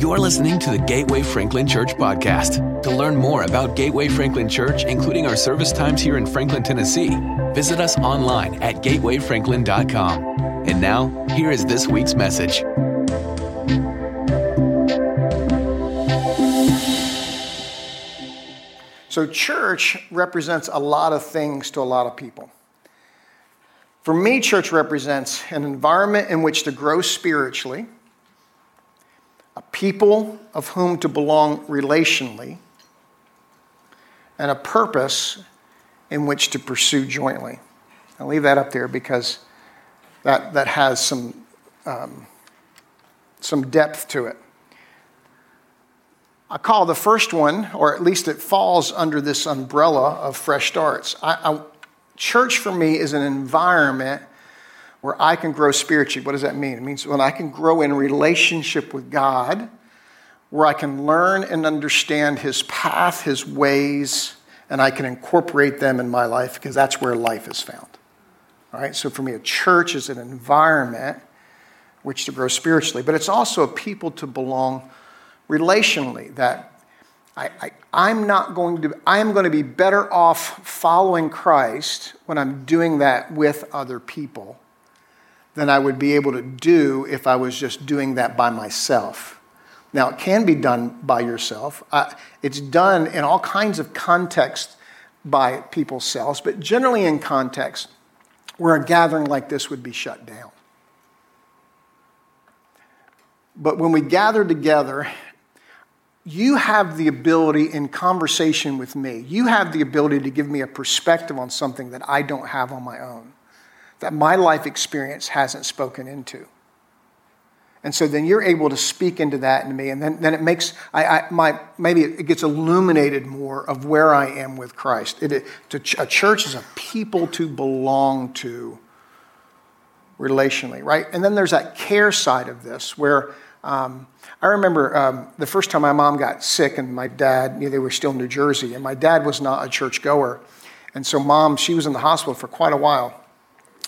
You're listening to the Gateway Franklin Church podcast. To learn more about Gateway Franklin Church, including our service times here in Franklin, Tennessee, visit us online at gatewayfranklin.com. And now, here is this week's message. So, church represents a lot of things to a lot of people. For me, church represents an environment in which to grow spiritually, a people of whom to belong relationally, and a purpose in which to pursue jointly. I'll leave that up there because that, that has some, um, some depth to it. I call the first one, or at least it falls under this umbrella of fresh starts. I, I, church for me is an environment where I can grow spiritually. What does that mean? It means when I can grow in relationship with God, where I can learn and understand His path, His ways, and I can incorporate them in my life because that's where life is found. All right? So for me, a church is an environment which to grow spiritually, but it's also a people to belong relationally that I, I, am not going to, I am going to be better off following Christ when I'm doing that with other people than I would be able to do if I was just doing that by myself. Now, it can be done by yourself. Uh, it's done in all kinds of contexts by people's selves, but generally in context where a gathering like this would be shut down. But when we gather together you have the ability in conversation with me, you have the ability to give me a perspective on something that I don't have on my own, that my life experience hasn't spoken into. And so then you're able to speak into that into me, and then, then it makes, I, I, my, maybe it gets illuminated more of where I am with Christ. It, it, a church is a people to belong to relationally, right? And then there's that care side of this where um, I remember um, the first time my mom got sick and my dad, you know, they were still in New Jersey, and my dad was not a church goer. And so mom, she was in the hospital for quite a while.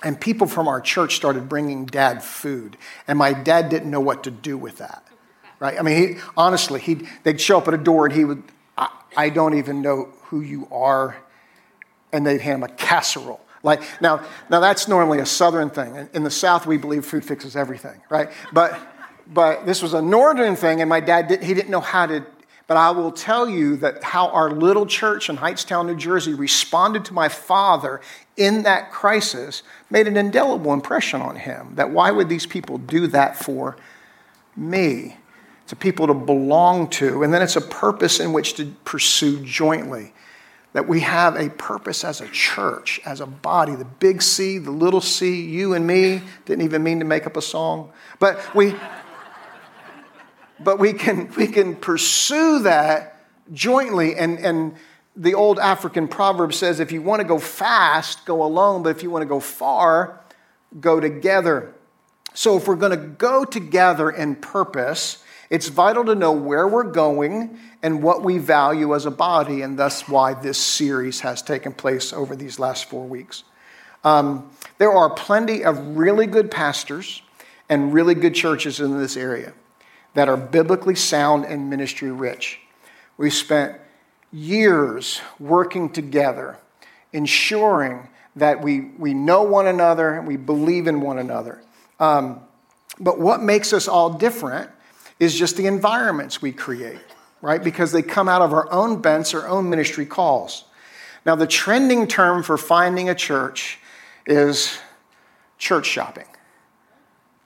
And people from our church started bringing dad food. And my dad didn't know what to do with that. Right? I mean, he, honestly, he'd, they'd show up at a door and he would, I, I don't even know who you are. And they'd hand him a casserole. Like now, now that's normally a southern thing. In the South, we believe food fixes everything, right? But but this was a northern thing, and my dad did, he didn't know how to. But I will tell you that how our little church in Hightstown, New Jersey, responded to my father in that crisis made an indelible impression on him. That why would these people do that for me? It's a people to belong to, and then it's a purpose in which to pursue jointly. That we have a purpose as a church, as a body, the big C, the little c, you and me. Didn't even mean to make up a song. But we but we can, we can pursue that jointly. And, and the old African proverb says if you want to go fast, go alone, but if you want to go far, go together. So if we're going to go together in purpose, it's vital to know where we're going and what we value as a body, and thus why this series has taken place over these last four weeks. Um, there are plenty of really good pastors and really good churches in this area that are biblically sound and ministry rich. We spent years working together, ensuring that we, we know one another and we believe in one another. Um, but what makes us all different is just the environments we create, right? Because they come out of our own bents, our own ministry calls. Now, the trending term for finding a church is church shopping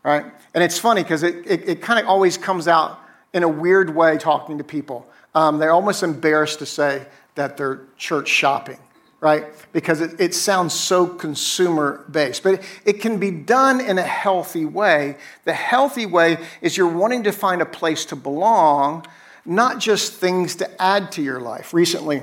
right? And it's funny because it, it, it kind of always comes out in a weird way talking to people. Um, they're almost embarrassed to say that they're church shopping, right? Because it, it sounds so consumer based. But it, it can be done in a healthy way. The healthy way is you're wanting to find a place to belong, not just things to add to your life. Recently,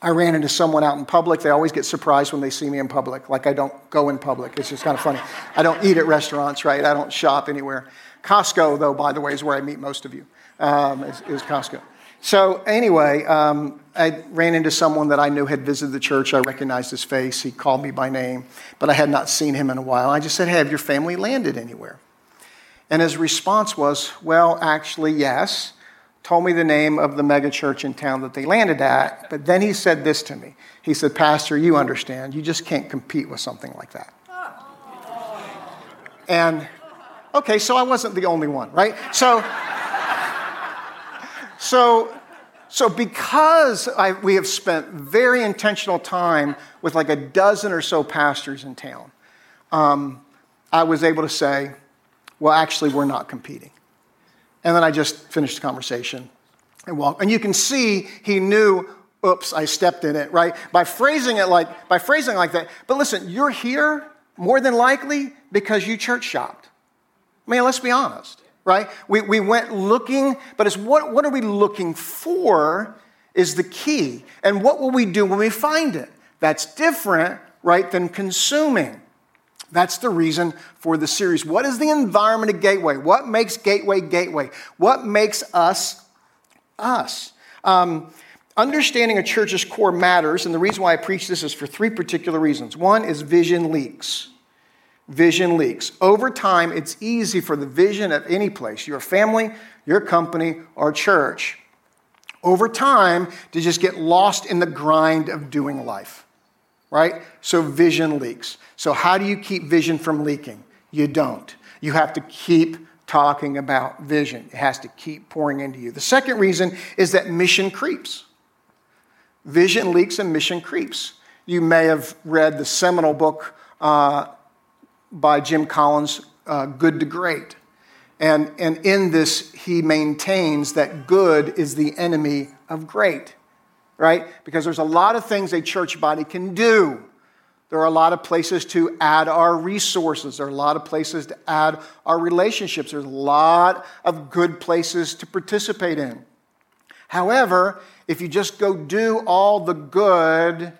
I ran into someone out in public. They always get surprised when they see me in public, like I don't go in public. It's just kind of funny. I don't eat at restaurants, right? I don't shop anywhere. Costco, though, by the way, is where I meet most of you, um, is, is, Costco. So, anyway, um, I ran into someone that I knew had visited the church. I recognized his face. He called me by name, but I had not seen him in a while. I just said, Hey, have your family landed anywhere? And his response was, Well, actually, yes. Told me the name of the megachurch in town that they landed at. But then he said this to me. He said, Pastor, you understand, you just can't compete with something like that. And okay, so I wasn't the only one, right? So, so, so because I, we have spent very intentional time with like a dozen or so pastors in town, um, I was able to say, well, actually, we're not competing. And then I just finished the conversation and walked. And you can see he knew, oops, I stepped in it, right? By phrasing it like, by phrasing like that. But listen, you're here more than likely because you church shopped. I mean, let's be honest, right? We, we went looking, but it's what, what are we looking for is the key. And what will we do when we find it? That's different, right, than consuming. That's the reason for the series. What is the environment of Gateway? What makes Gateway Gateway? What makes us us? Um, understanding a church's core matters, and the reason why I preach this is for three particular reasons. One is vision leaks. Vision leaks. Over time, it's easy for the vision of any place, your family, your company, or church, over time to just get lost in the grind of doing life right? So vision leaks. So, how do you keep vision from leaking? You don't. You have to keep talking about vision, it has to keep pouring into you. The second reason is that mission creeps. Vision leaks and mission creeps. You may have read the seminal book uh, by Jim Collins, uh, Good to Great. And, and in this, he maintains that good is the enemy of great right? Because there's a lot of things a church body can do. There are a lot of places to add our resources. There are a lot of places to add our relationships. There's a lot of good places to participate in. However, if you just go do all the good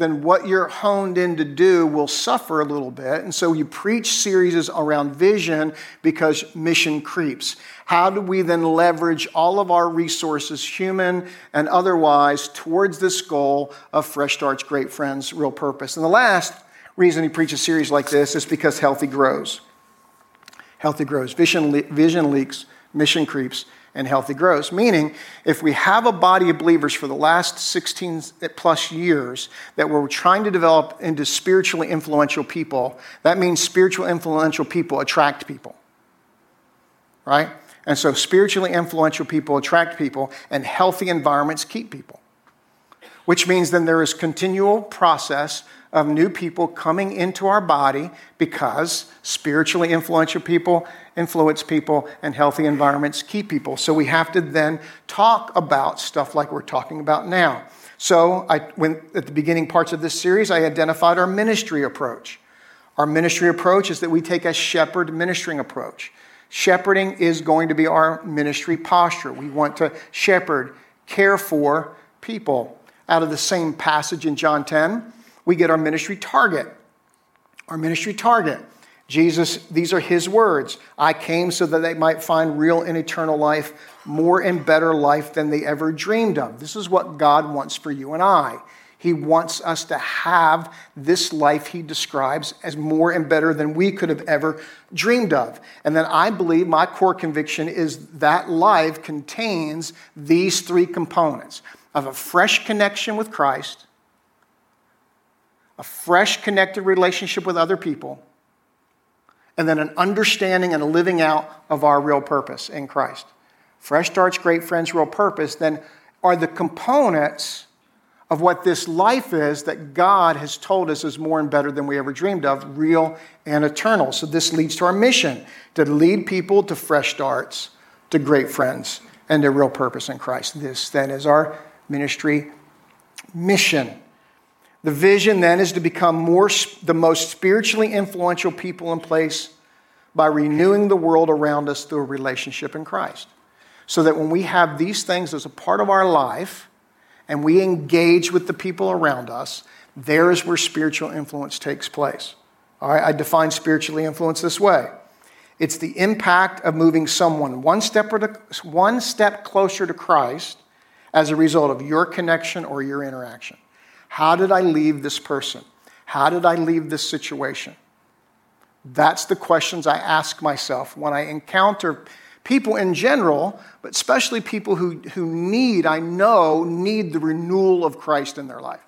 then what you're honed in to do will suffer a little bit. And so you preach series around vision because mission creeps. How do we then leverage all of our resources, human and otherwise, towards this goal of Fresh Start's Great Friends, Real Purpose? And the last reason he preaches series like this is because healthy grows. Healthy grows. Vision, le- vision leaks, mission creeps and healthy grows. Meaning, if we have a body of believers for the last 16 plus years that we're trying to develop into spiritually influential people, that means spiritual influential people attract people. Right? And so, spiritually influential people attract people, and healthy environments keep people. Which means then there is continual process of new people coming into our body because spiritually influential people influence people and healthy environments keep people. So we have to then talk about stuff like we're talking about now. So I, when, at the beginning parts of this series, I identified our ministry approach. Our ministry approach is that we take a shepherd ministering approach. Shepherding is going to be our ministry posture. We want to shepherd, care for people. Out of the same passage in John 10, we get our ministry target. Our ministry target. Jesus, these are his words. I came so that they might find real and eternal life, more and better life than they ever dreamed of. This is what God wants for you and I. He wants us to have this life he describes as more and better than we could have ever dreamed of. And then I believe my core conviction is that life contains these three components of a fresh connection with Christ, a fresh connected relationship with other people, and then an understanding and a living out of our real purpose in Christ. Fresh starts, great friends, real purpose, then are the components of what this life is that God has told us is more and better than we ever dreamed of, real and eternal. So this leads to our mission to lead people to fresh starts, to great friends, and to real purpose in Christ. This then is our ministry mission. The vision then is to become more, the most spiritually influential people in place by renewing the world around us through a relationship in Christ. So that when we have these things as a part of our life and we engage with the people around us, there is where spiritual influence takes place. All right, I define spiritually influence this way it's the impact of moving someone one step, one step closer to Christ as a result of your connection or your interaction. How did I leave this person? How did I leave this situation? That's the questions I ask myself when I encounter people in general, but especially people who, who need, I know, need the renewal of Christ in their life.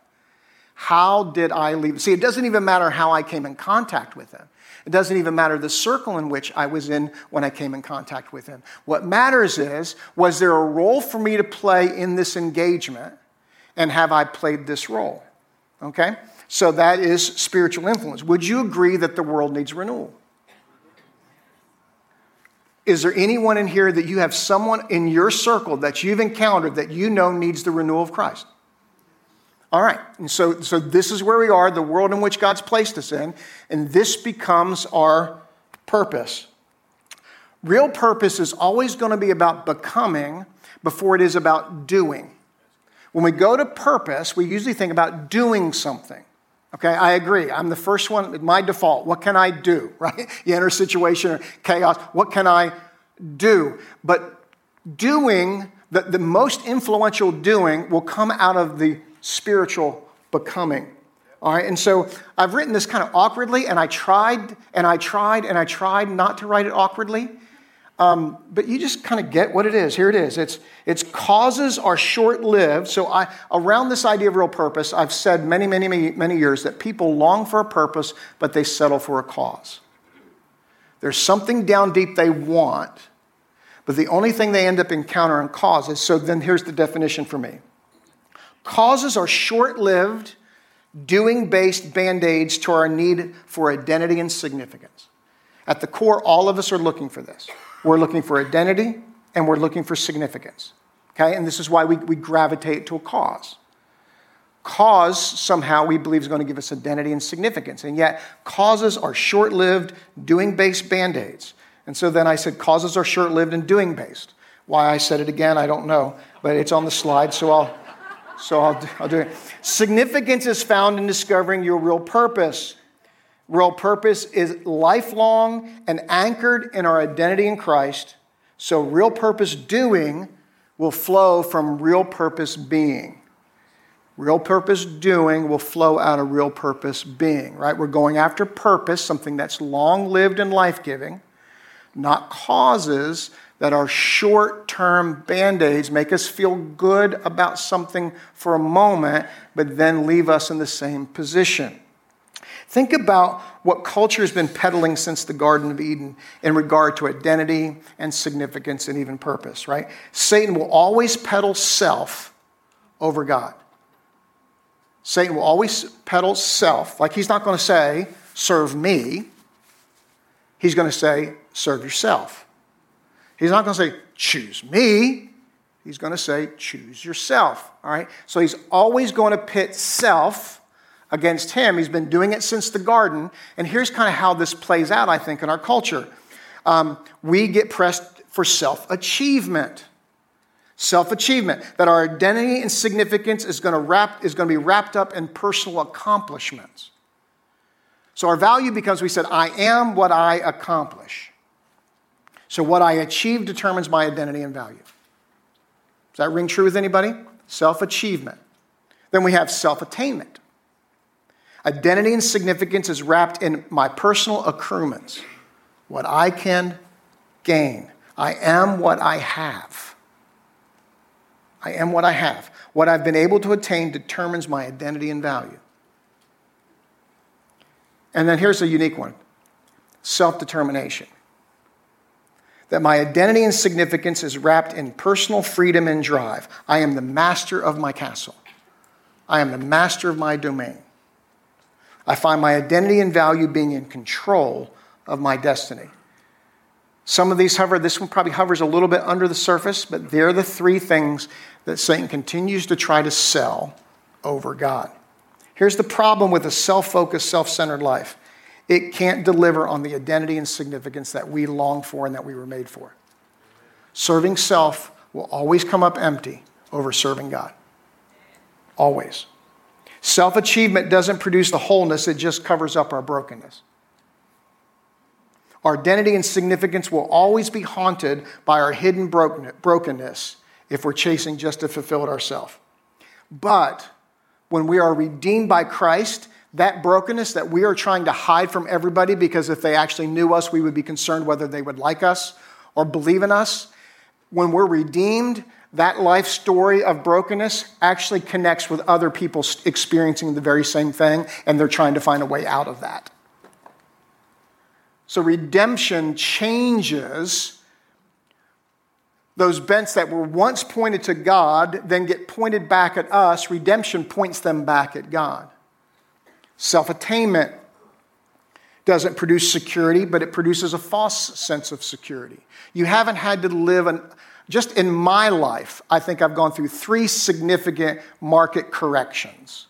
How did I leave? See, it doesn't even matter how I came in contact with them. It doesn't even matter the circle in which I was in when I came in contact with him. What matters is, was there a role for me to play in this engagement? And have I played this role? Okay? So that is spiritual influence. Would you agree that the world needs renewal? Is there anyone in here that you have someone in your circle that you've encountered that you know needs the renewal of Christ? All right, and so, so this is where we are, the world in which God's placed us in, and this becomes our purpose. Real purpose is always going to be about becoming before it is about doing. When we go to purpose, we usually think about doing something. Okay, I agree. I'm the first one, my default. What can I do, right? You enter a situation or chaos. What can I do? But doing, the, the most influential doing will come out of the spiritual becoming. All right, and so I've written this kind of awkwardly, and I tried and I tried and I tried not to write it awkwardly. Um, but you just kind of get what it is. Here it is. It's, it's causes are short lived. So, I, around this idea of real purpose, I've said many, many, many, many years that people long for a purpose, but they settle for a cause. There's something down deep they want, but the only thing they end up encountering causes. So, then here's the definition for me causes are short lived, doing based band aids to our need for identity and significance. At the core, all of us are looking for this. We're looking for identity and we're looking for significance. Okay? And this is why we, we gravitate to a cause. Cause, somehow, we believe is going to give us identity and significance. And yet, causes are short lived, doing based band aids. And so then I said, causes are short lived and doing based. Why I said it again, I don't know, but it's on the slide, so I'll, so I'll, I'll do it. Significance is found in discovering your real purpose. Real purpose is lifelong and anchored in our identity in Christ. So, real purpose doing will flow from real purpose being. Real purpose doing will flow out of real purpose being, right? We're going after purpose, something that's long lived and life giving, not causes that are short term band aids make us feel good about something for a moment, but then leave us in the same position. Think about what culture has been peddling since the Garden of Eden in regard to identity and significance and even purpose, right? Satan will always peddle self over God. Satan will always peddle self. Like he's not going to say, serve me. He's going to say, serve yourself. He's not going to say, choose me. He's going to say, choose yourself. All right? So he's always going to pit self against him. He's been doing it since the garden. And here's kind of how this plays out, I think, in our culture. Um, we get pressed for self achievement. Self achievement, that our identity and significance is going, to wrap, is going to be wrapped up in personal accomplishments. So our value becomes we said, I am what I accomplish. So what I achieve determines my identity and value. Does that ring true with anybody? Self achievement. Then we have self attainment. Identity and significance is wrapped in my personal accruements, what I can gain. I am what I have. I am what I have. What I've been able to attain determines my identity and value. And then here's a unique one self determination. That my identity and significance is wrapped in personal freedom and drive. I am the master of my castle, I am the master of my domain. I find my identity and value being in control of my destiny. Some of these hover, this one probably hovers a little bit under the surface, but they're the three things that Satan continues to try to sell over God. Here's the problem with a self focused, self centered life it can't deliver on the identity and significance that we long for and that we were made for. Serving self will always come up empty over serving God. Always. Self achievement doesn't produce the wholeness, it just covers up our brokenness. Our identity and significance will always be haunted by our hidden brokenness if we're chasing just to fulfill it ourselves. But when we are redeemed by Christ, that brokenness that we are trying to hide from everybody because if they actually knew us, we would be concerned whether they would like us or believe in us. When we're redeemed, that life story of brokenness actually connects with other people experiencing the very same thing, and they're trying to find a way out of that. So redemption changes those bents that were once pointed to God, then get pointed back at us. Redemption points them back at God. Self attainment doesn't produce security, but it produces a false sense of security. You haven't had to live an just in my life, I think I've gone through three significant market corrections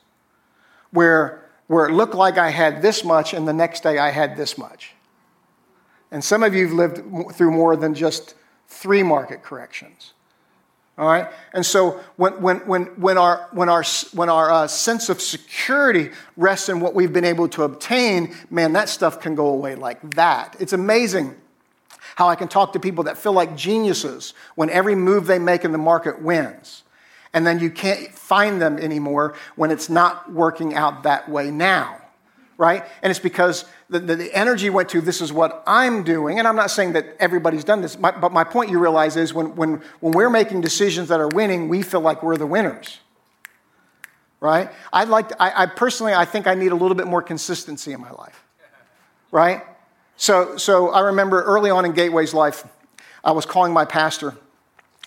where, where it looked like I had this much and the next day I had this much. And some of you have lived through more than just three market corrections. All right? And so when, when, when, when our, when our, when our uh, sense of security rests in what we've been able to obtain, man, that stuff can go away like that. It's amazing how I can talk to people that feel like geniuses when every move they make in the market wins. And then you can't find them anymore when it's not working out that way now, right? And it's because the, the, the energy went to this is what I'm doing. And I'm not saying that everybody's done this, but my point you realize is when, when, when we're making decisions that are winning, we feel like we're the winners right? I'd like to, I, I, personally, I think I need a little bit more consistency in my life, right? So, so I remember early on in Gateway's life, I was calling my pastor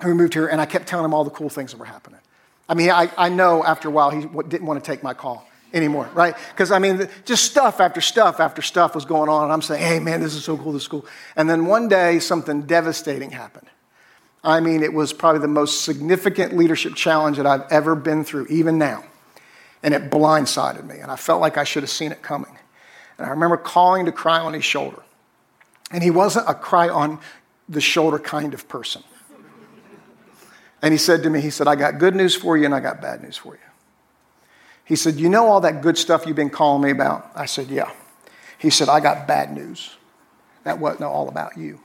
who moved here, and I kept telling him all the cool things that were happening. I mean, I, I know after a while he didn't want to take my call anymore, right? Because I mean, just stuff after stuff after stuff was going on, and I'm saying, hey, man, this is so cool, this is cool. And then one day, something devastating happened. I mean, it was probably the most significant leadership challenge that I've ever been through, even now. And it blindsided me, and I felt like I should have seen it coming. And I remember calling to cry on his shoulder. And he wasn't a cry on the shoulder kind of person. And he said to me, he said, I got good news for you and I got bad news for you. He said, You know all that good stuff you've been calling me about? I said, Yeah. He said, I got bad news. That wasn't all about you.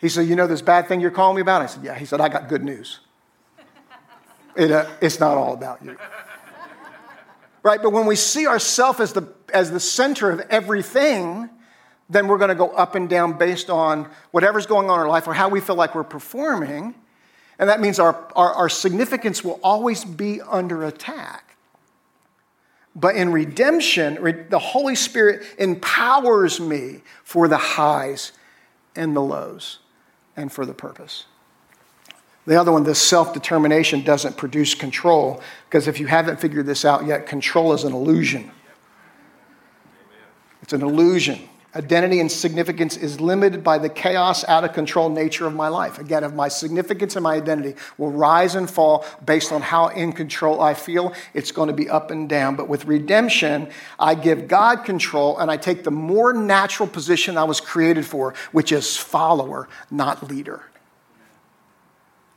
He said, You know this bad thing you're calling me about? I said, Yeah. He said, I got good news. It, uh, it's not all about you right? But when we see ourselves as the, as the center of everything, then we're going to go up and down based on whatever's going on in our life or how we feel like we're performing. And that means our, our, our significance will always be under attack. But in redemption, the Holy Spirit empowers me for the highs and the lows and for the purpose. The other one, this self determination, doesn't produce control because if you haven't figured this out yet, control is an illusion. It's an illusion. Identity and significance is limited by the chaos, out of control nature of my life. Again, if my significance and my identity will rise and fall based on how in control I feel, it's going to be up and down. But with redemption, I give God control and I take the more natural position I was created for, which is follower, not leader.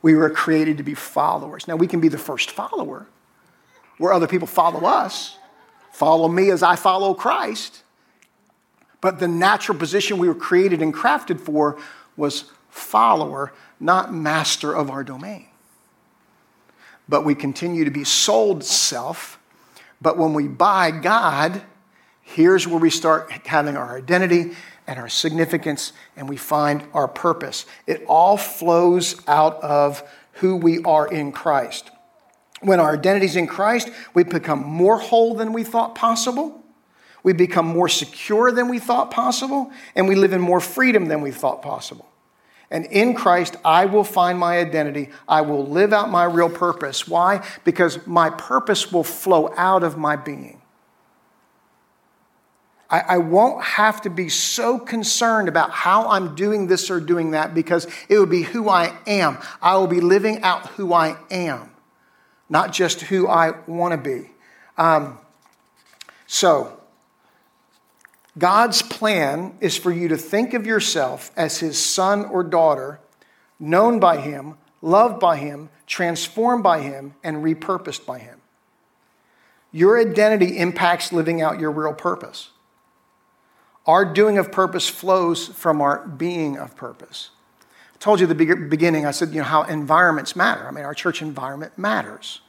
We were created to be followers. Now, we can be the first follower where other people follow us. Follow me as I follow Christ. But the natural position we were created and crafted for was follower, not master of our domain. But we continue to be sold self. But when we buy God, here's where we start having our identity and our significance, and we find our purpose. It all flows out of who we are in Christ. When our identity is in Christ, we become more whole than we thought possible. We become more secure than we thought possible, and we live in more freedom than we thought possible. And in Christ, I will find my identity. I will live out my real purpose. Why? Because my purpose will flow out of my being. I, I, won't have to be so concerned about how I'm doing this or doing that because it will be who I am. I will be living out who I am, not just who I want to be. Um, so, God's plan is for you to think of yourself as his son or daughter, known by him, loved by him, transformed by him, and repurposed by him. Your identity impacts living out your real purpose. Our doing of purpose flows from our being of purpose. I told you at the beginning, I said, you know, how environments matter. I mean, our church environment matters.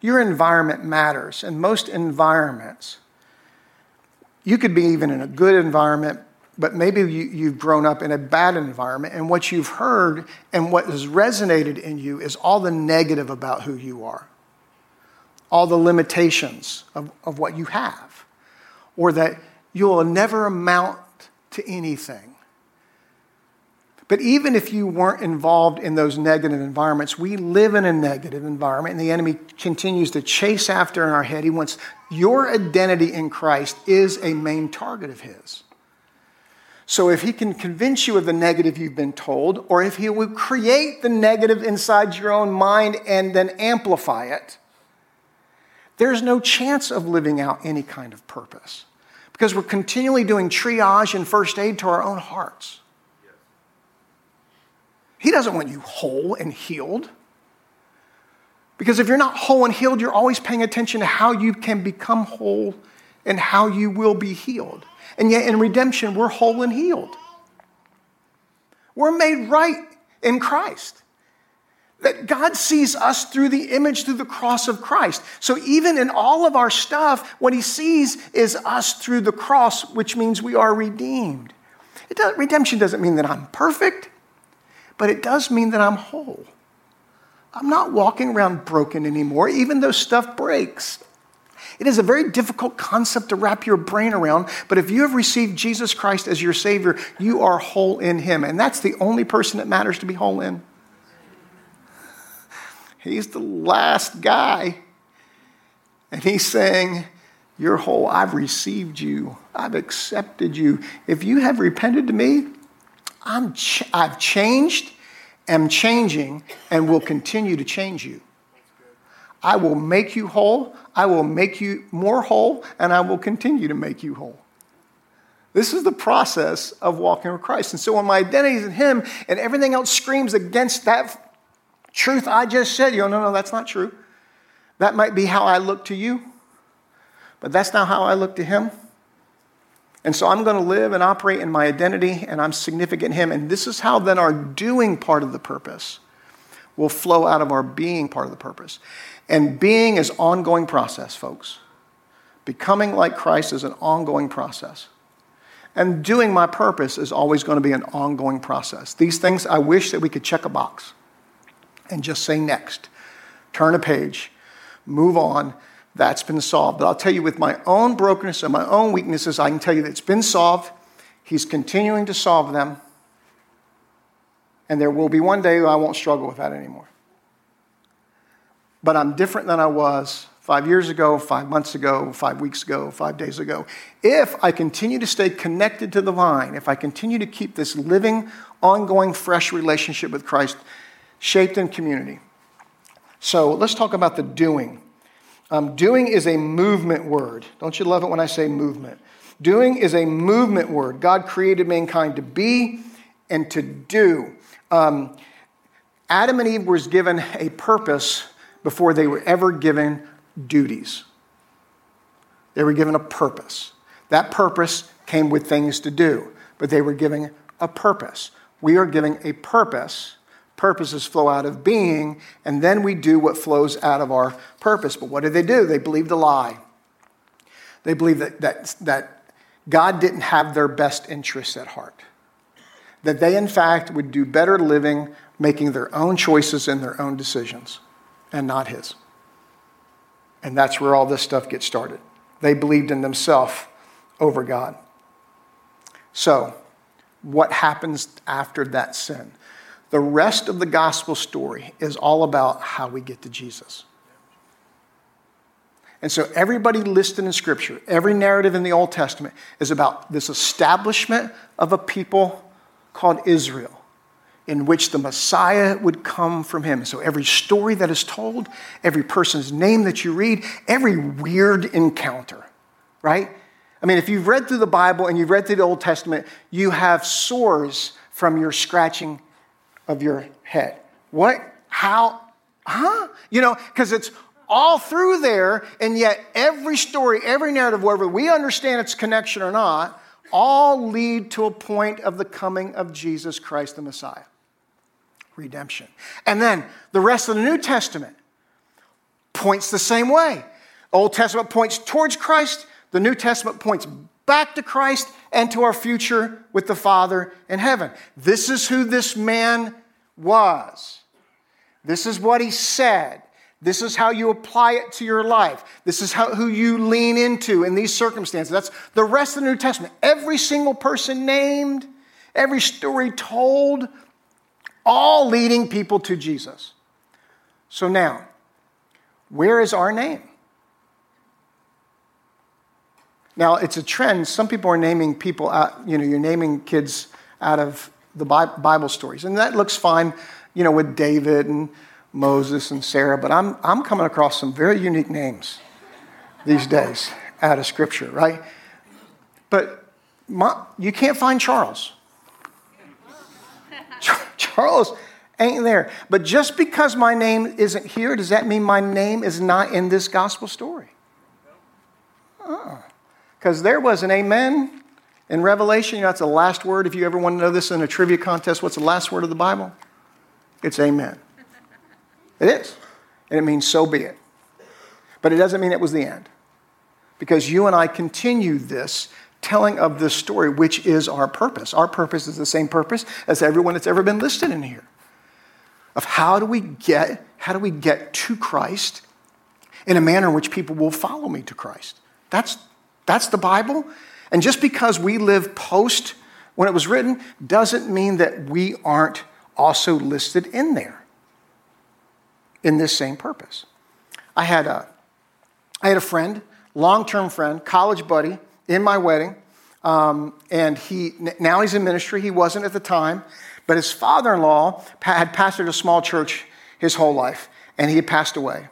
Your environment matters. And most environments, you could be even in a good environment, but maybe you, have grown up in a bad environment, and what you've heard and what has resonated in you is all the negative about who you are, all the limitations of, of what you have, or that you'll never amount to anything. But even if you weren't involved in those negative environments, we live in a negative environment, and the enemy continues to chase after in our head. He wants your identity in Christ is a main target of his. So if he can convince you of the negative you've been told, or if he will create the negative inside your own mind and then amplify it, there's no chance of living out any kind of purpose because we're continually doing triage and first aid to our own hearts. He doesn't want you whole and healed. Because if you're not whole and healed, you're always paying attention to how you can become whole and how you will be healed. And yet in redemption, we're whole and healed. We're made right in Christ. That God sees us through the image, through the cross of Christ. So even in all of our stuff, what he sees is us through the cross, which means we are redeemed. Does, redemption doesn't mean that I'm perfect, but it does mean that I'm whole. I'm not walking around broken anymore, even though stuff breaks. It is a very difficult concept to wrap your brain around, but if you have received Jesus Christ as your Savior, you are whole in Him. And that's the only person that matters to be whole in. He's the last guy. And He's saying, You're whole. I've received you, I've accepted you. If you have repented to me, I'm ch- I've changed, am changing, and will continue to change you. I will make you whole. I will make you more whole, and I will continue to make you whole. This is the process of walking with Christ. And so when my identity is in Him and everything else screams against that truth I just said, you go, no, no, that's not true. That might be how I look to you, but that's not how I look to Him. And so I'm going to live and operate in my identity, and I'm significant in Him. And this is how then our doing part of the purpose will flow out of our being part of the purpose. And being is ongoing process, folks. Becoming like Christ is an ongoing process. And doing my purpose is always going to be an ongoing process. These things, I wish that we could check a box and just say next, turn a page, move on. That's been solved. But I'll tell you, with my own brokenness and my own weaknesses, I can tell you that it's been solved. He's continuing to solve them. And there will be one day I won't struggle with that anymore but I'm different than I was five years ago, five months ago, five weeks ago, five days ago. If I continue to stay connected to the vine, if I continue to keep this living, ongoing, fresh relationship with Christ shaped in community. So let's talk about the doing. Um, doing is a movement word. Don't you love it when I say movement? Doing is a movement word. God created mankind to be and to do. Um, Adam and Eve was given a purpose before they were ever given duties. They were given a purpose. That purpose came with things to do, but they were given a purpose. We are giving a purpose. Purposes flow out of being, and then we do what flows out of our purpose. But what did they do? They believed a lie. They believed that, that, that God didn't have their best interests at heart. That they, in fact, would do better living making their own choices and their own decisions and not his. And that's where all this stuff gets started. They believed in themselves over God. So, what happens after that sin? The rest of the gospel story is all about how we get to Jesus. And so, everybody listed in Scripture, every narrative in the Old Testament is about this establishment of a people called Israel in which the Messiah would come from him. So every story that is told, every person's name that you read, every weird encounter, right? I mean, if you've read through the Bible and you've read through the Old Testament, you have sores from your scratching of your head. What? How? Huh? You know, because it's all through there, and yet every story, every narrative, whether we understand its connection or not, all lead to a point of the coming of Jesus Christ the Messiah redemption. And then the rest of the New Testament points the same way. Old Testament points towards Christ, the New Testament points back to Christ and to our future with the Father in heaven. This is who this man was. This is what he said. This is how you apply it to your life. This is how, who you lean into in these circumstances. That's the rest of the New Testament. Every single person named, every story told, all leading people to Jesus. So now, where is our name? Now, it's a trend. Some people are naming people out, you know, you're naming kids out of the Bible stories. And that looks fine, you know, with David and Moses and Sarah, but I'm, I'm coming across some very unique names these days out of Scripture, right? But my, you can't find Charles. Charles ain't there. But just because my name isn't here, does that mean my name is not in this gospel story? Uh-uh. Because there was an amen in Revelation. You know, that's the last word. If you ever want to know this in a trivia contest, what's the last word of the Bible? It's amen. It is. And it means so be it. But it doesn't mean it was the end. Because you and I continue this telling of this story, which is our purpose. Our purpose is the same purpose as everyone that's ever been listed in here. Of how do we get, how do we get to Christ in a manner in which people will follow me to Christ? That's, that's the Bible. And just because we live post when it was written doesn't mean that we aren't also listed in there in this same purpose. I had a, I had a friend, long term friend, college buddy, in my wedding. Um, and he now he's in ministry. He wasn't at the time, but his father-in-law had pastored a small church his whole life, and he had passed away.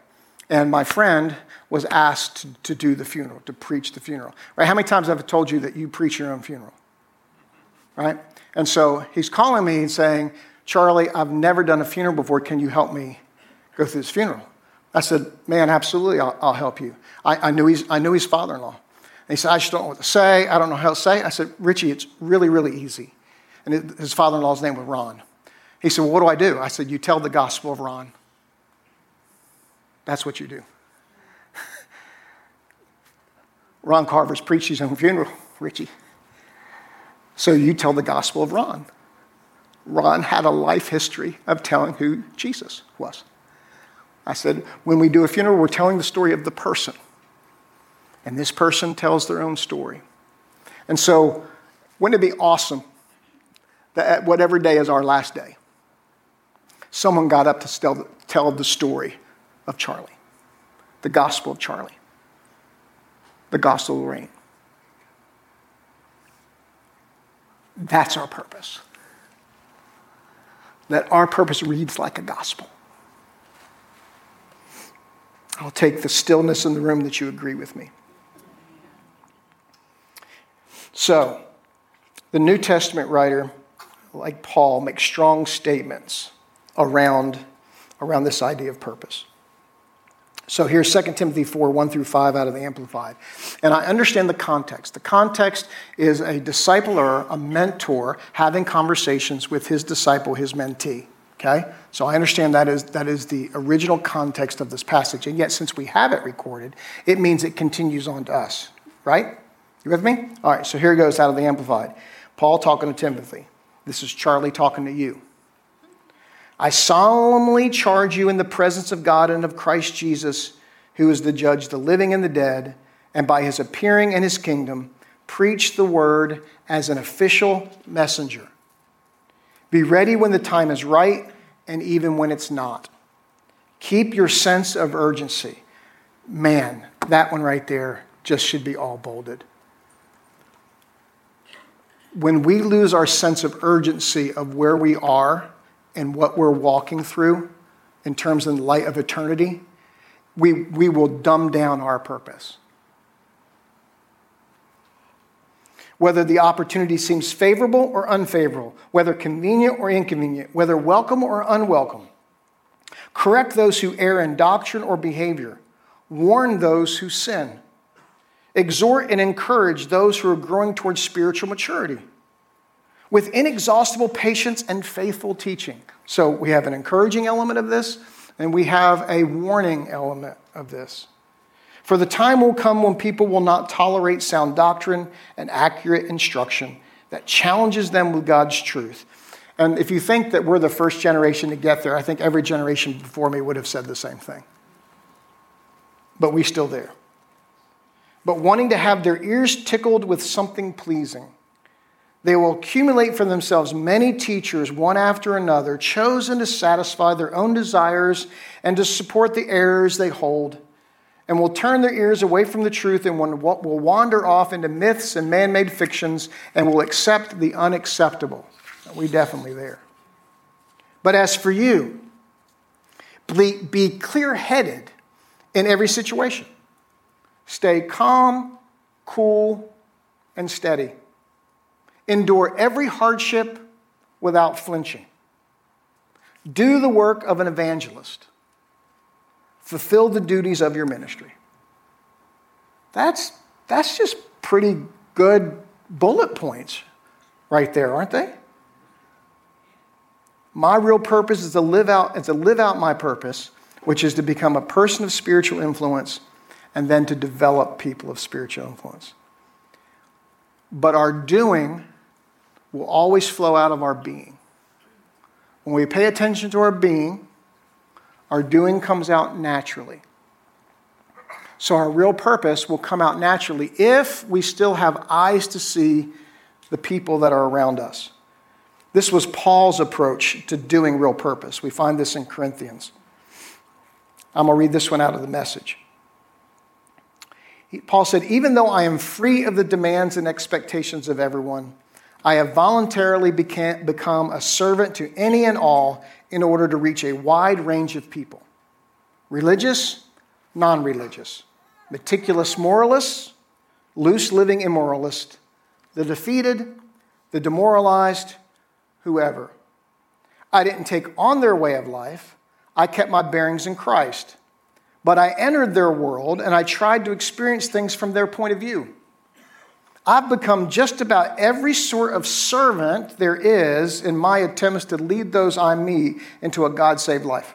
And my friend was asked to, to do the funeral, to preach the funeral. Right? How many times have I told you that you preach your own funeral? Right? And so he's calling me and saying, Charlie, I've never done a funeral before. Can you help me go through this funeral. I said, Man, absolutely, I'll, I'll help you. I, I, knew he's, I knew his father in law. And he said, I just don't know what to say. I don't know how to say. I said, Richie, it's really, really easy. And his father in law's name was Ron. He said, Well, what do I do? I said, You tell the gospel of Ron. That's what you do. Ron Carver's preached his own funeral, Richie. So you tell the gospel of Ron. Ron had a life history of telling who Jesus was. I said, when we do a funeral, we're telling the story of the person. And this person tells their own story. And so, wouldn't it be awesome that whatever day is our last day, someone got up to tell, the story of Charlie, the gospel of Charlie, the gospel of Lorraine. That's our purpose. That our purpose reads like a gospel. I'll take the stillness in the room that you agree with me. So, the New Testament writer, like Paul, makes strong statements around, around this idea of purpose. So here's 2 Timothy 4 1 through 5 out of the Amplified. And I understand the context. The context is a discipler, a mentor, having conversations with his disciple, his mentee. Okay? So I understand that is, that is the original context of this passage. And yet, since we have it recorded, it means it continues on to us. Right? You with me? All right, so here it goes out of the Amplified. Paul talking to Timothy. This is Charlie talking to you. I solemnly charge you in the presence of God and of Christ Jesus, who is the judge, of the living and the dead, and by his appearing in his kingdom, preach the word as an official messenger be ready when the time is right and even when it's not. Keep your sense of urgency. Man, that one right there just should be all bolded. When we lose our sense of urgency of where we are and what we're walking through in terms of the light of eternity, we, we will dumb down our purpose. whether the opportunity seems favorable or unfavorable, whether convenient or inconvenient, whether welcome or unwelcome. Correct those who err in doctrine or behavior. Warn those who sin. Exhort and encourage those who are growing towards spiritual maturity with inexhaustible patience and faithful teaching. So we have an encouraging element of this, And we have a warning element of this. For the time will come when people will not tolerate sound doctrine and accurate instruction that challenges them with God's truth. And if you think that we're the first generation to get there, I think every generation before me would have said the same thing. But we're still there. But wanting to have their ears tickled with something pleasing they will accumulate for themselves many teachers, one after another, chosen to satisfy their own desires and to support the errors they hold, and will turn their ears away from the truth and will wander off into myths and man made fictions and will accept the unacceptable. We definitely there. But as for you, be clear headed in every situation. Stay calm, cool, and steady endure every hardship without flinching. Do the work of an evangelist. Fulfill the duties of your ministry. That's, that's just pretty good bullet points right there, aren't they? My real purpose is to live out, is to live out my purpose, which is to become a person of spiritual influence and then to develop people of spiritual influence. But our doing will always flow out of our being. When we pay attention to our being, our doing comes out naturally. So our real purpose will come out naturally if we still have eyes to see the people that are around us. This was Paul's approach to doing real purpose. We find this in Corinthians. I'm going to read this one out of the message. Paul said, Even though I am free of the demands and expectations of everyone, I have voluntarily become a servant to any and all in order to reach a wide range of people religious, non religious, meticulous moralists, loose living immoralists, the defeated, the demoralized, whoever. I didn't take on their way of life, I kept my bearings in Christ. But I entered their world and I tried to experience things from their point of view. I've become just about every sort of servant there is in my attempts to lead those I meet into a God saved life.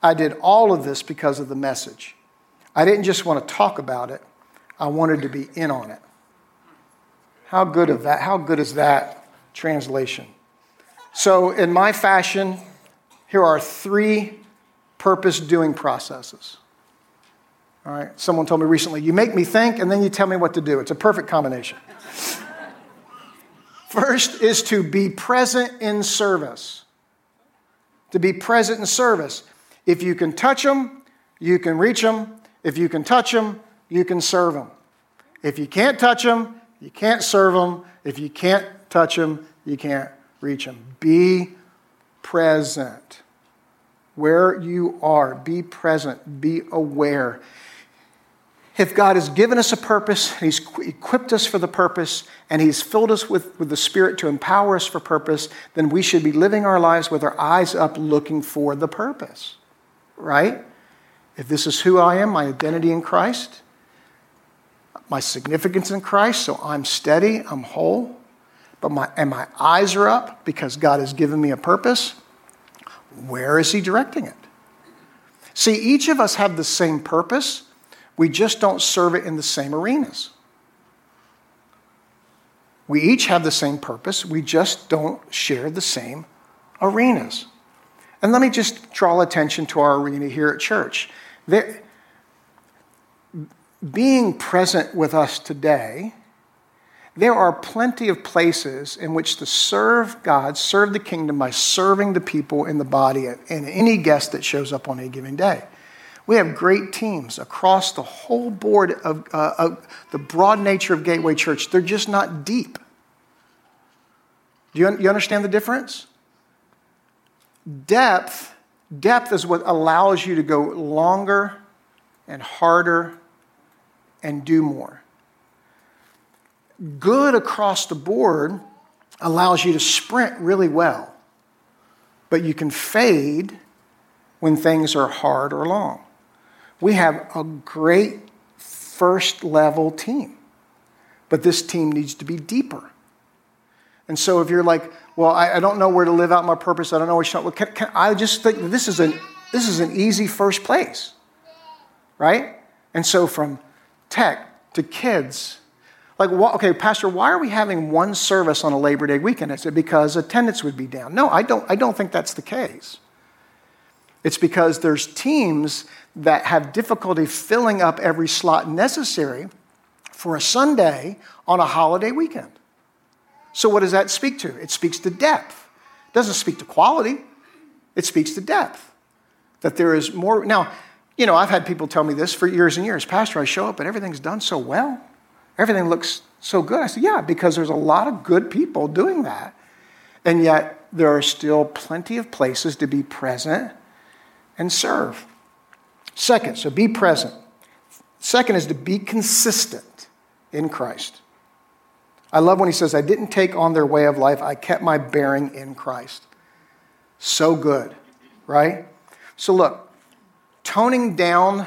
I did all of this because of the message. I didn't just want to talk about it, I wanted to be in on it. How good of that? How good is that translation? So, in my fashion, here are three purpose doing processes. All right. Someone told me recently, you make me think and then you tell me what to do. It's a perfect combination. First is to be present in service. To be present in service. If you can touch them, you can reach them. If you can touch them, you can serve them. If you can't touch them, you can't serve them. If you can't touch them, you can't reach them. Be present. Where you are, be present, be aware. If God has given us a purpose, He's equipped us for the purpose, and He's filled us with, with the Spirit to empower us for purpose, then we should be living our lives with our eyes up looking for the purpose, right? If this is who I am, my identity in Christ, my significance in Christ, so I'm steady, I'm whole, but my, and my eyes are up because God has given me a purpose, where is He directing it? See, each of us have the same purpose we just don't serve it in the same arenas. We each have the same purpose, we just don't share the same arenas. And let me just draw attention to our arena here at church. There, being present with us today, there are plenty of places in which to serve God, serve the kingdom by serving the people in the body and any guest that shows up on a given day. We have great teams across the whole board of, uh, of the broad nature of Gateway Church. They're just not deep. Do you, you understand the difference? Depth, depth is what allows you to go longer and harder and do more. Good across the board allows you to sprint really well, but you can fade when things are hard or long we have a great first level team, but this team needs to be deeper. And so if you're like, well, I, I don't know where to live out my purpose, I don't know where to, can, can, I just think this is an this is an easy first place, right? And so from tech to kids, like, okay, Pastor, why are we having one service on a Labor Day weekend? I said, because attendance would be down. No, I don't, I don't think that's the case. It's because there's teams that have difficulty filling up every slot necessary for a Sunday on a holiday weekend. So, what does that speak to? It speaks to depth. It doesn't speak to quality, it speaks to depth. That there is more. Now, you know, I've had people tell me this for years and years Pastor, I show up and everything's done so well. Everything looks so good. I said, Yeah, because there's a lot of good people doing that. And yet, there are still plenty of places to be present and serve. Second, so be present. Second is to be consistent in Christ. I love when he says, I didn't take on their way of life, I kept my bearing in Christ. So good, right? So look, toning down,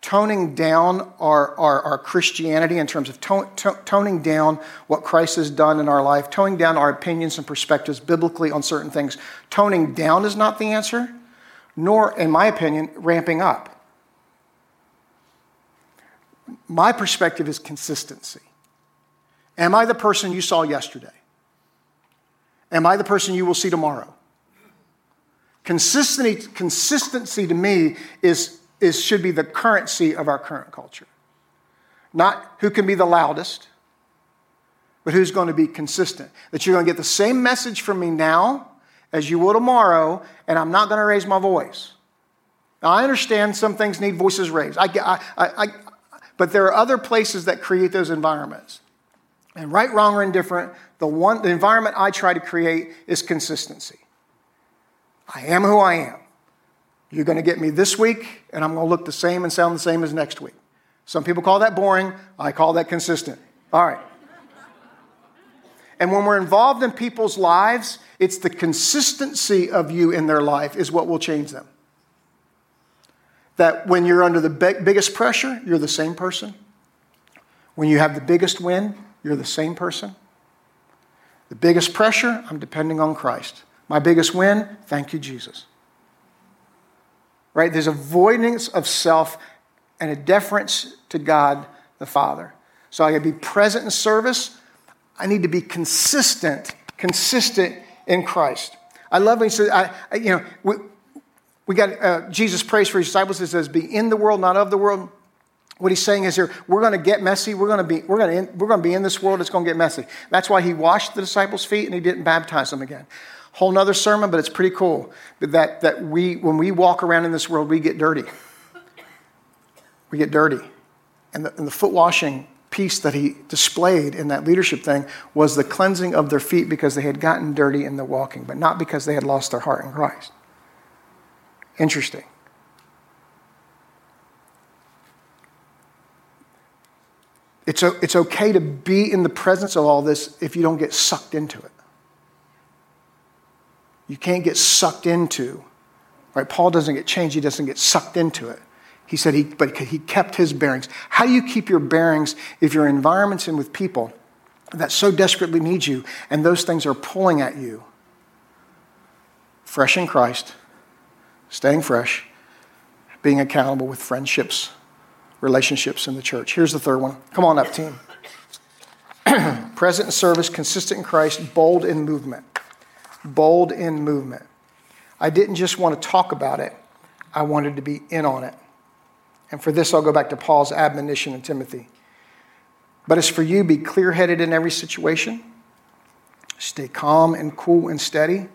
toning down our, our, our Christianity in terms of to, to, toning down what Christ has done in our life, toning down our opinions and perspectives biblically on certain things, toning down is not the answer, nor, in my opinion, ramping up. My perspective is consistency. Am I the person you saw yesterday? Am I the person you will see tomorrow? Consistency, consistency to me is, is, should be the currency of our current culture. Not who can be the loudest, but who's going to be consistent. That you're going to get the same message from me now as you will tomorrow, and I'm not going to raise my voice. Now, I understand some things need voices raised, I, I, I, but there are other places that create those environments. And right, wrong, or indifferent, the, one, the environment I try to create is consistency. I am who I am. You're going to get me this week, and I'm going to look the same and sound the same as next week. Some people call that boring. I call that consistent. All right. And when we're involved in people's lives, it's the consistency of you in their life is what will change them. That when you're under the biggest pressure, you're the same person. When you have the biggest win, you're the same person. The biggest pressure, I'm depending on Christ. My biggest win, thank you, Jesus. Right? There's avoidance of self and a deference to God the Father. So I gotta be present in service. I need to be consistent, consistent in Christ. I love when he says, I, I you know, we, we got uh, Jesus prays for his disciples. He says, "Be in the world, not of the world." What he's saying is here, we're going to get messy. We're going to be, we're going to, we're going to be in this world. It's going to get messy. That's why he washed the disciples' feet and he didn't baptize them again. Whole nother sermon, but it's pretty cool. That, that we, when we walk around in this world, we get dirty. We get dirty. And the, and the foot washing piece that he displayed in that leadership thing was the cleansing of their feet because they had gotten dirty in the walking, but not because they had lost their heart in Christ. Interesting. It's, it's okay to be in the presence of all this if you don't get sucked into it. You can't get sucked into, right? Paul doesn't get changed, he doesn't get sucked into it. He said he, but he kept his bearings. How do you keep your bearings if your environment's in with people that so desperately need you and those things are pulling at you? Fresh in Christ, staying fresh, being accountable with friendships relationships in the church. Here's the third one. Come on up, team. Present in service, consistent in Christ, bold in movement. Bold in movement. I didn't just want to talk about it, I wanted to be in on it. And for this, I'll go back to Paul's admonition in Timothy. But as for you, be clear headed in every situation, stay calm and cool and steady,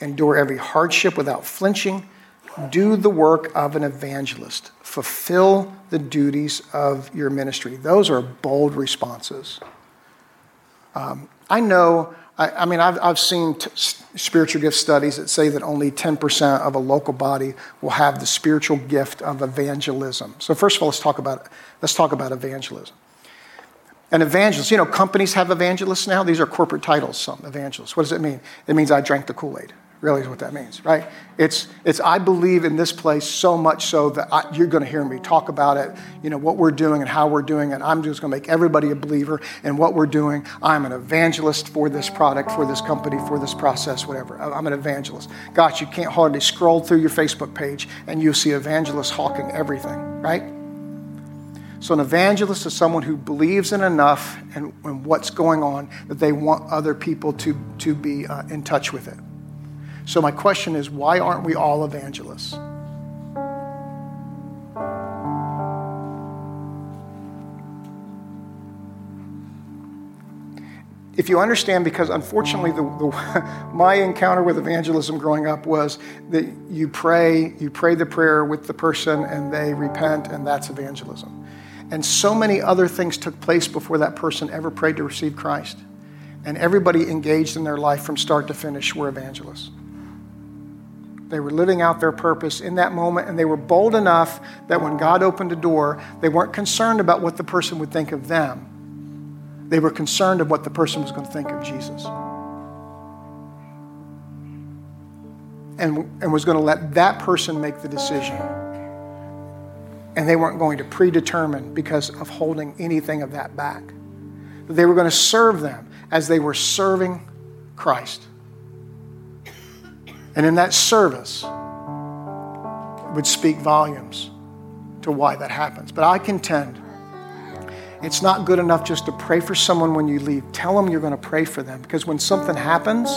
endure every hardship without flinching do the work of an evangelist, fulfill the duties of your ministry. Those are bold responses. Um, I know, I, I, mean, I've, I've seen t- spiritual gift studies that say that only 10% of a local body will have the spiritual gift of evangelism. So, first of all, let's talk about, let's talk about evangelism. An evangelist, you know, companies have evangelists now. These are corporate titles, some evangelists. What does it mean? It means I drank the Kool Aid really is what that means, right? It's, it's I believe in this place so much so that I, you're going to hear me talk about it, you know, what we're doing and how we're doing it. I'm just going to make everybody a believer in what we're doing. I'm an evangelist for this product, for this company, for this process, whatever. I'm an evangelist. Gosh, you can't hardly scroll through your Facebook page and you'll see evangelists hawking everything, right? So, an evangelist is someone who believes in enough and, and what's going on that they want other people to, to be uh, in touch with it. So, my question is why aren't we all evangelists? if you understand, because unfortunately, the, the, my encounter with evangelism growing up was that you pray, you pray the prayer with the person, and they repent, and that's evangelism. And so many other things took place before that person ever prayed to receive Christ. And everybody engaged in their life from start to finish were evangelists. They were living out their purpose in that moment, and they were bold enough that when God opened a door, they weren't concerned about what the person would think of them. They were concerned of what the person was going to think of Jesus. And, and was going to let that person make the decision. And they weren't going to predetermine because of holding anything of that back. They were going to serve them as they were serving Christ. And in that service, it would speak volumes to why that happens. But I contend it's not good enough just to pray for someone when you leave. Tell them you're going to pray for them because when something happens,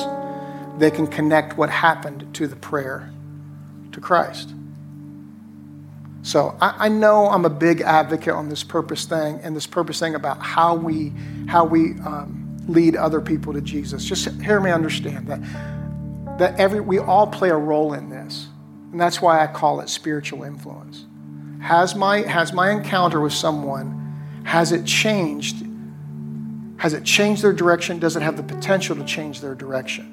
they can connect what happened to the prayer to Christ. So I, I, know I'm a big advocate on this purpose thing and this purpose thing about how we how we um, lead other people to Jesus. Just hear me understand that that every, we all play a role in this. And that's why I call it spiritual influence. Has my, has my encounter with someone, has it changed? Has it changed their direction? Does it have the potential to change their direction?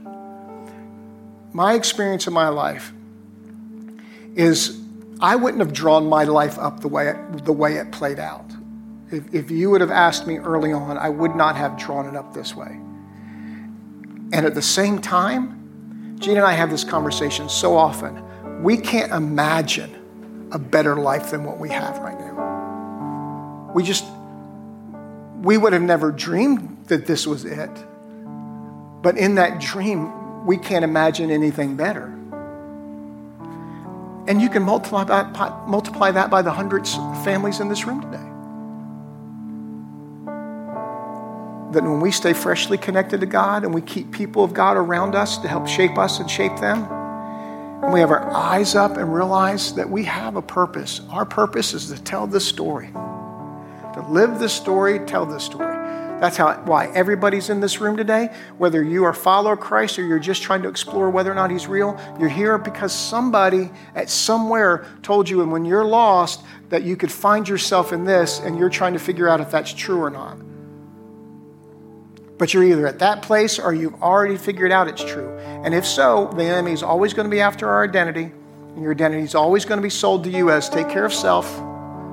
My experience in my life is I wouldn't have drawn my life up the way it, the way it played out. If, if you would have asked me early on, I would not have drawn it up this way. And at the same time, Gene and I have this conversation so often. We can't imagine a better life than what we have right now. We just, we would have never dreamed that this was it. But in that dream, we can't imagine anything better. And you can multiply that, multiply that by the hundreds of families in this room today. That when we stay freshly connected to God and we keep people of God around us to help shape us and shape them, and we have our eyes up and realize that we have a purpose. Our purpose is to tell this story, to live this story, tell this story. That's how, why everybody's in this room today. Whether you are a follower of Christ or you're just trying to explore whether or not He's real, you're here because somebody at somewhere told you, and when you're lost, that you could find yourself in this, and you're trying to figure out if that's true or not. But you're either at that place or you've already figured out it's true. And if so, the enemy is always going to be after our identity, and your identity is always going to be sold to you as take care of self,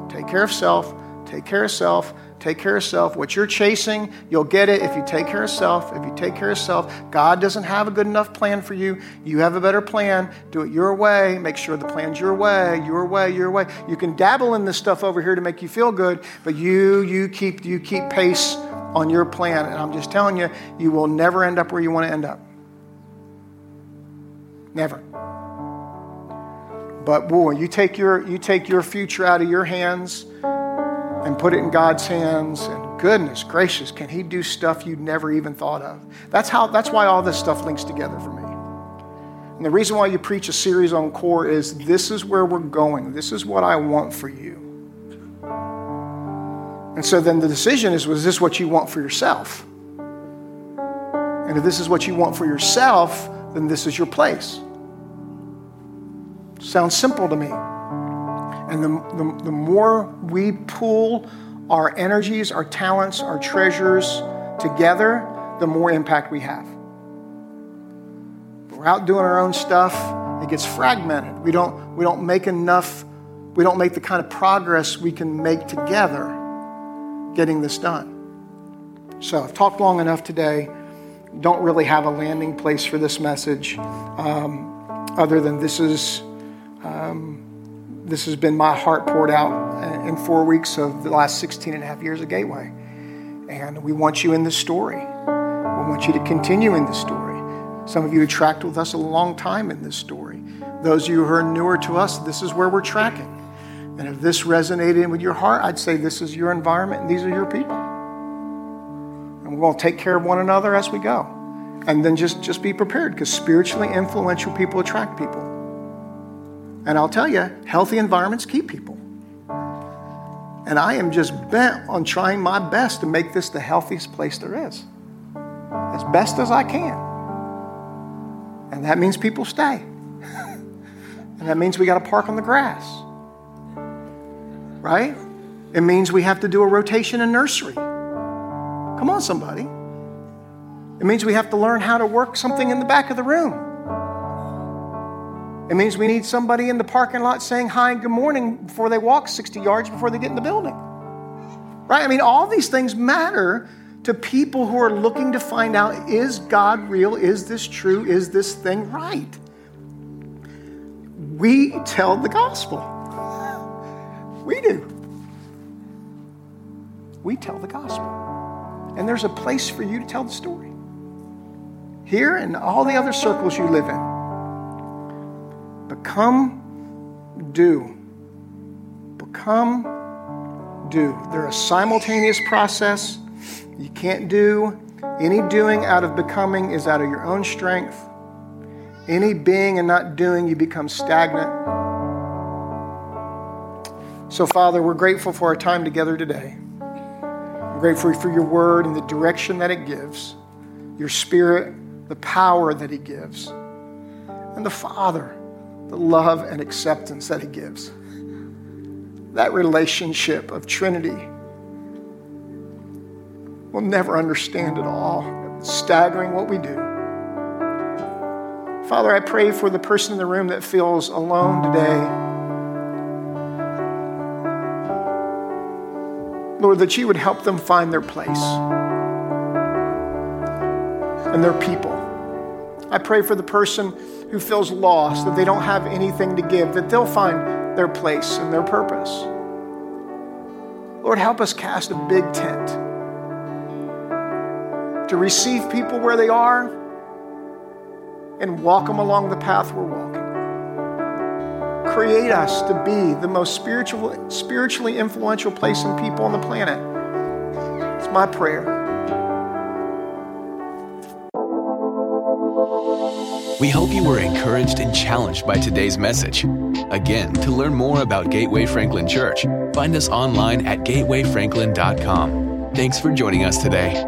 take care of self, take care of self, take care of self. What you're chasing, you'll get it if you take care of self. If you take care of self, God doesn't have a good enough plan for you. You have a better plan. Do it your way. Make sure the plan's your way, your way, your way. You can dabble in this stuff over here to make you feel good, but you you keep you keep pace on your plan. And I'm just telling you, you will never end up where you want to end up. Never. But boy, you take your you take your future out of your hands and put it in God's hands and goodness gracious, can he do stuff you'd never even thought of? That's how that's why all this stuff links together for me. And the reason why you preach a series on core is this is where we're going. This is what I want for you. And so then the decision is was this what you want for yourself? And if this is what you want for yourself, then this is your place. Sounds simple to me. And the, the, the more we pool our energies, our talents, our treasures together, the more impact we have. we're out doing our own stuff, it gets fragmented. We don't, we don't make enough, we don't make the kind of progress we can make together getting this done. So I've talked long enough today. don't really have a landing place for this message um, other than this is. Um, this has been my heart poured out uh, in four weeks of the last 16 and a half years of Gateway. And we want you in the story. We want you to continue in the story. Some of you have tracked with us a long time in this story. Those of you who are newer to us, this is where we're tracking. And if this resonated with your heart, I'd say this is your environment and these are your people. And we're going to take care of one another as we go. And then just, just be prepared because spiritually influential people attract people. And I'll tell you, healthy environments keep people. And I am just bent on trying my best to make this the healthiest place there is, as best as I can. And that means people stay. and that means we got to park on the grass. Right? It means we have to do a rotation in nursery. Come on, somebody. It means we have to learn how to work something in the back of the room. It means we need somebody in the parking lot saying hi and good morning before they walk 60 yards before they get in the building. Right? I mean, all these things matter to people who are looking to find out is God real? Is this true? Is this thing right? We tell the gospel. We do. We tell the gospel. And there's a place for you to tell the story. Here and all the other circles you live in. Become, do. Become, do. They're a simultaneous process. You can't do. Any doing out of becoming is out of your own strength. Any being and not doing, you become stagnant. So, Father, we're grateful for our time together today. I'm grateful for your word and the direction that it gives, your spirit, the power that it gives, and the Father the love and acceptance that He gives. That relationship of Trinity. We'll never understand it all. It's staggering what we do. Father, I pray for the person in the room that feels alone today. Lord, that you would help them find their place and their people. I pray for the person who feels lost, that they don't have anything to give, that they'll find their place and their purpose. Lord, help us cast a big tent to receive people where they are and walk them along the path we're walking. Create us to be the most spiritual, spiritually influential place and people on the planet. It's my prayer. We hope you were encouraged and challenged by today's message. Again, to learn more about Gateway Franklin Church, find us online at gatewayfranklin.com. Thanks for joining us today.